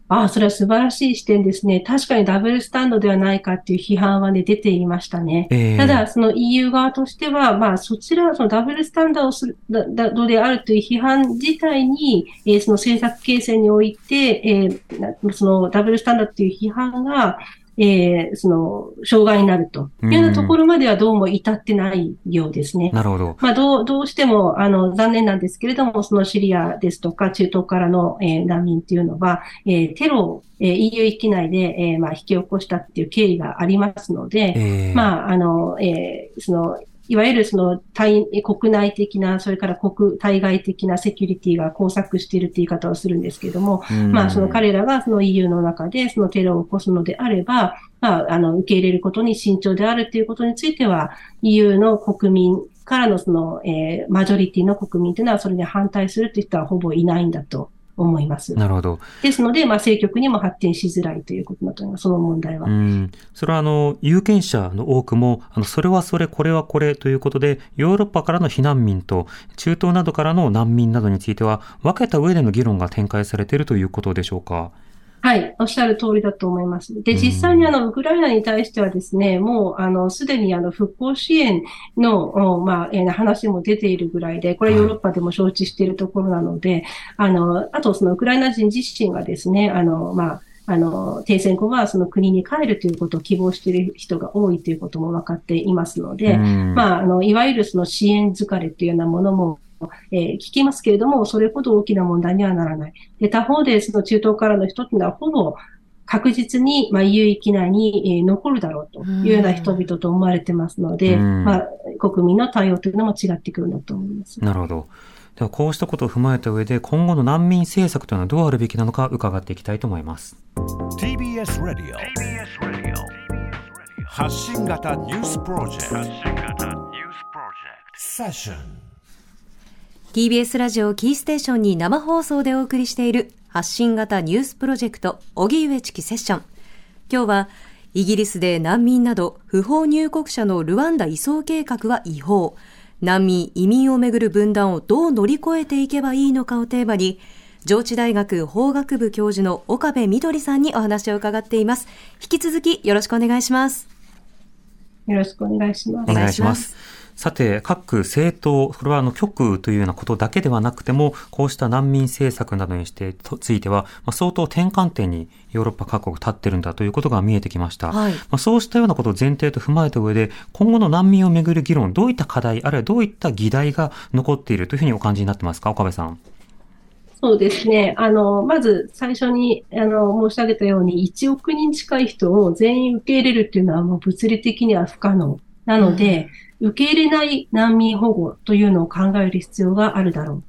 ああ、それは素晴らしい視点ですね。確かにダブルスタンドではないかっていう批判はね、出ていましたね。えー、ただ、その EU 側としては、まあ、そちら、そのダブルスタンダードをする、だ、どであるという批判自体に、えー、その政策形成において、えー、そのダブルスタンダードという批判が、えー、その、障害になるというようなところまではどうも至ってないようですね。なるほど。まあ、どう、どうしても、あの、残念なんですけれども、そのシリアですとか、中東からの、えー、難民っていうのは、えー、テロをえー、EU 域内で、えー、まあ、引き起こしたっていう経緯がありますので、えー、まあ、あの、えー、その、いわゆるその対国内的な、それから国、対外的なセキュリティが交錯しているって言い方をするんですけれども、まあその彼らがその EU の中でそのテロを起こすのであれば、まあ、あの、受け入れることに慎重であるということについては、EU の国民からのその、えー、マジョリティの国民というのはそれに反対するという人はほぼいないんだと思います。なるほど。ですので、まあ、政局にも発展しづらいということだと思います、その問題は。うん。それは、あの、有権者の多くも、あの、それはそれ、これはこれということで、ヨーロッパからの避難民と、中東などからの難民などについては、分けた上での議論が展開されているということでしょうか？はい、おっしゃる通りだと思います。で、実際にあの、ウクライナに対してはですね、もう、あの、すでにあの、復興支援の、まあ、えー、話も出ているぐらいで、これヨーロッパでも承知しているところなので、はい、あの、あとそのウクライナ人自身がですね、あの、まあ、あの、停戦後はその国に帰るということを希望している人が多いということも分かっていますので、まあ、あの、いわゆるその支援疲れというようなものもえー、聞きますけれども、それほど大きな問題にはならない。で、他方で、その中東からの人っていうのは、ほぼ確実に、まあ、EU 域内に、えー、残るだろうというような人々と思われてますので、まあ、国民の対応というのも違ってくるんだと思います。なるほど。では、こうしたことを踏まえた上で、今後の難民政策というのはどうあるべきなのか伺っていきたいと思います。TBS ラディオ発信型ニュースプロジェクトセッション TBS ラジオキーステーションに生放送でお送りしている発信型ニュースプロジェクト、荻上チキセッション。今日は、イギリスで難民など不法入国者のルワンダ移送計画は違法。難民、移民をめぐる分断をどう乗り越えていけばいいのかをテーマに、上智大学法学部教授の岡部みどりさんにお話を伺っています。引き続きよろしくお願いします。よろしくお願いします。お願いします。さて、各政党、これはあの極というようなことだけではなくても、こうした難民政策などにしてついては、まあ、相当転換点にヨーロッパ各国立ってるんだということが見えてきました。はい、まあ、そうしたようなことを前提と踏まえた上で、今後の難民をめぐる議論、どういった課題、あるいはどういった議題が残っているというふうにお感じになってますか、岡部さん。そうですね。あの、まず最初に、あの、申し上げたように、1億人近い人を全員受け入れるっていうのはもう物理的には不可能。なので、うん、受け入れない難民保護というのを考える必要があるだろう。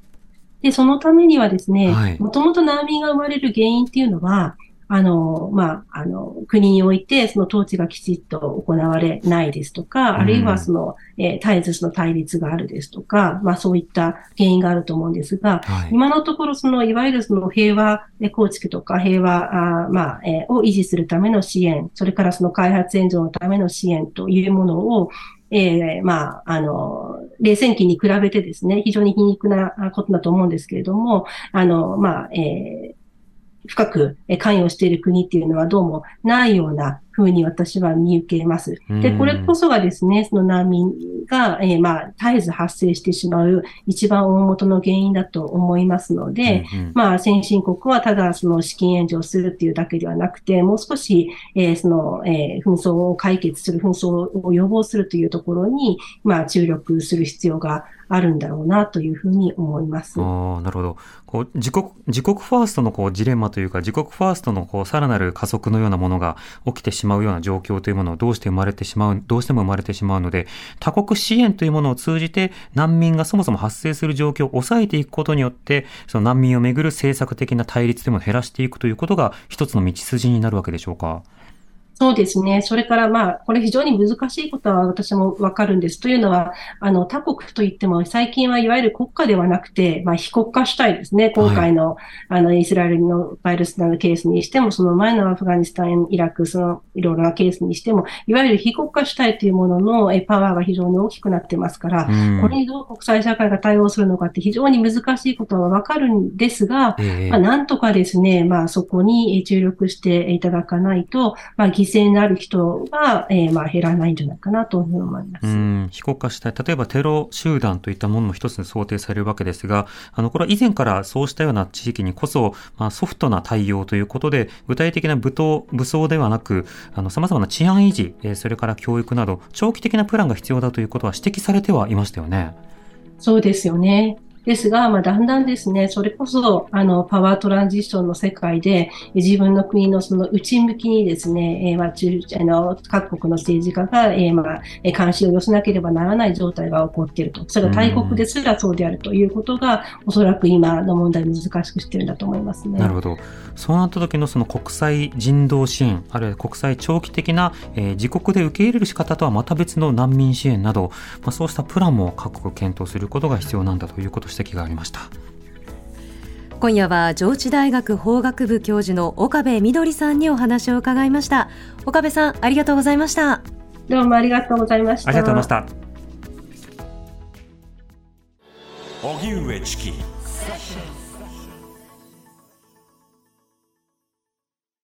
で、そのためにはですね、もともと難民が生まれる原因っていうのは、あの、まあ、あの、国において、その統治がきちっと行われないですとか、あるいはその、えー、絶えずの対立があるですとか、まあ、そういった原因があると思うんですが、はい、今のところ、その、いわゆるその平和構築とか平和、あまあ、えー、を維持するための支援、それからその開発援助のための支援というものを、ええー、まあ、あの、冷戦期に比べてですね、非常に皮肉なことだと思うんですけれども、あの、まあ、えー、深く関与している国っていうのはどうもないようなふうに私は見受けます。で、これこそがですね、その難民が、えー、まあ、絶えず発生してしまう一番大元の原因だと思いますので、うんうん、まあ、先進国はただその資金援助をするっていうだけではなくて、もう少し、えー、その、えー、紛争を解決する、紛争を予防するというところに、まあ、注力する必要があるんだろうなというふうに思います。あなるほど。こう自国、自国ファーストのこうジレンマというか、自国ファーストのこうさらなる加速のようなものが起きてしままうような状況というものをどうして生まれてしまう、どうしても生まれてしまうので、他国支援というものを通じて難民がそもそも発生する状況を抑えていくことによって、その難民をめぐる政策的な対立でも減らしていくということが一つの道筋になるわけでしょうか？そうですね。それからまあ、これ非常に難しいことは私もわかるんです。というのは、あの、他国といっても、最近はいわゆる国家ではなくて、まあ、非国家主体ですね。今回の、はい、あの、イスラエルのバイルスナのケースにしても、その前のアフガニスタン、イラク、その、いろいろなケースにしても、いわゆる非国家主体というもののえパワーが非常に大きくなってますから、これにどう国際社会が対応するのかって非常に難しいことはわかるんですが、えー、まあ、なんとかですね、まあ、そこに注力していただかないと、まあ、犠牲になる人が、えー、まあ減らないんじゃないかなと思います。うん、非国家主体、例えばテロ集団といったものも一つに想定されるわけですが、あの、これは以前からそうしたような地域にこそ、まあ、ソフトな対応ということで、具体的な武闘、武装ではなく、あの、様々な治安維持、えー、それから教育など、長期的なプランが必要だということは指摘されてはいましたよね。そうですよね。ですが、まあ、だんだんですね、それこそ、あの、パワートランジションの世界で、自分の国のその内向きにですね、えー、まあ、中、あの、各国の政治家が、えー、まあ、関心を寄せなければならない状態が起こっていると。それが大国ですらそうであるということが、おそらく今の問題を難しくしているんだと思いますね。なるほど。そうなった時のその国際人道支援、あるいは国際長期的な、えー、自国で受け入れる仕方とはまた別の難民支援など、まあ、そうしたプランも各国検討することが必要なんだということ指摘がありました。今夜は上智大学法学部教授の岡部みどりさんにお話を伺いました。岡部さんありがとうございました。どうもありがとうございました。ありがとうございました。荻上チキ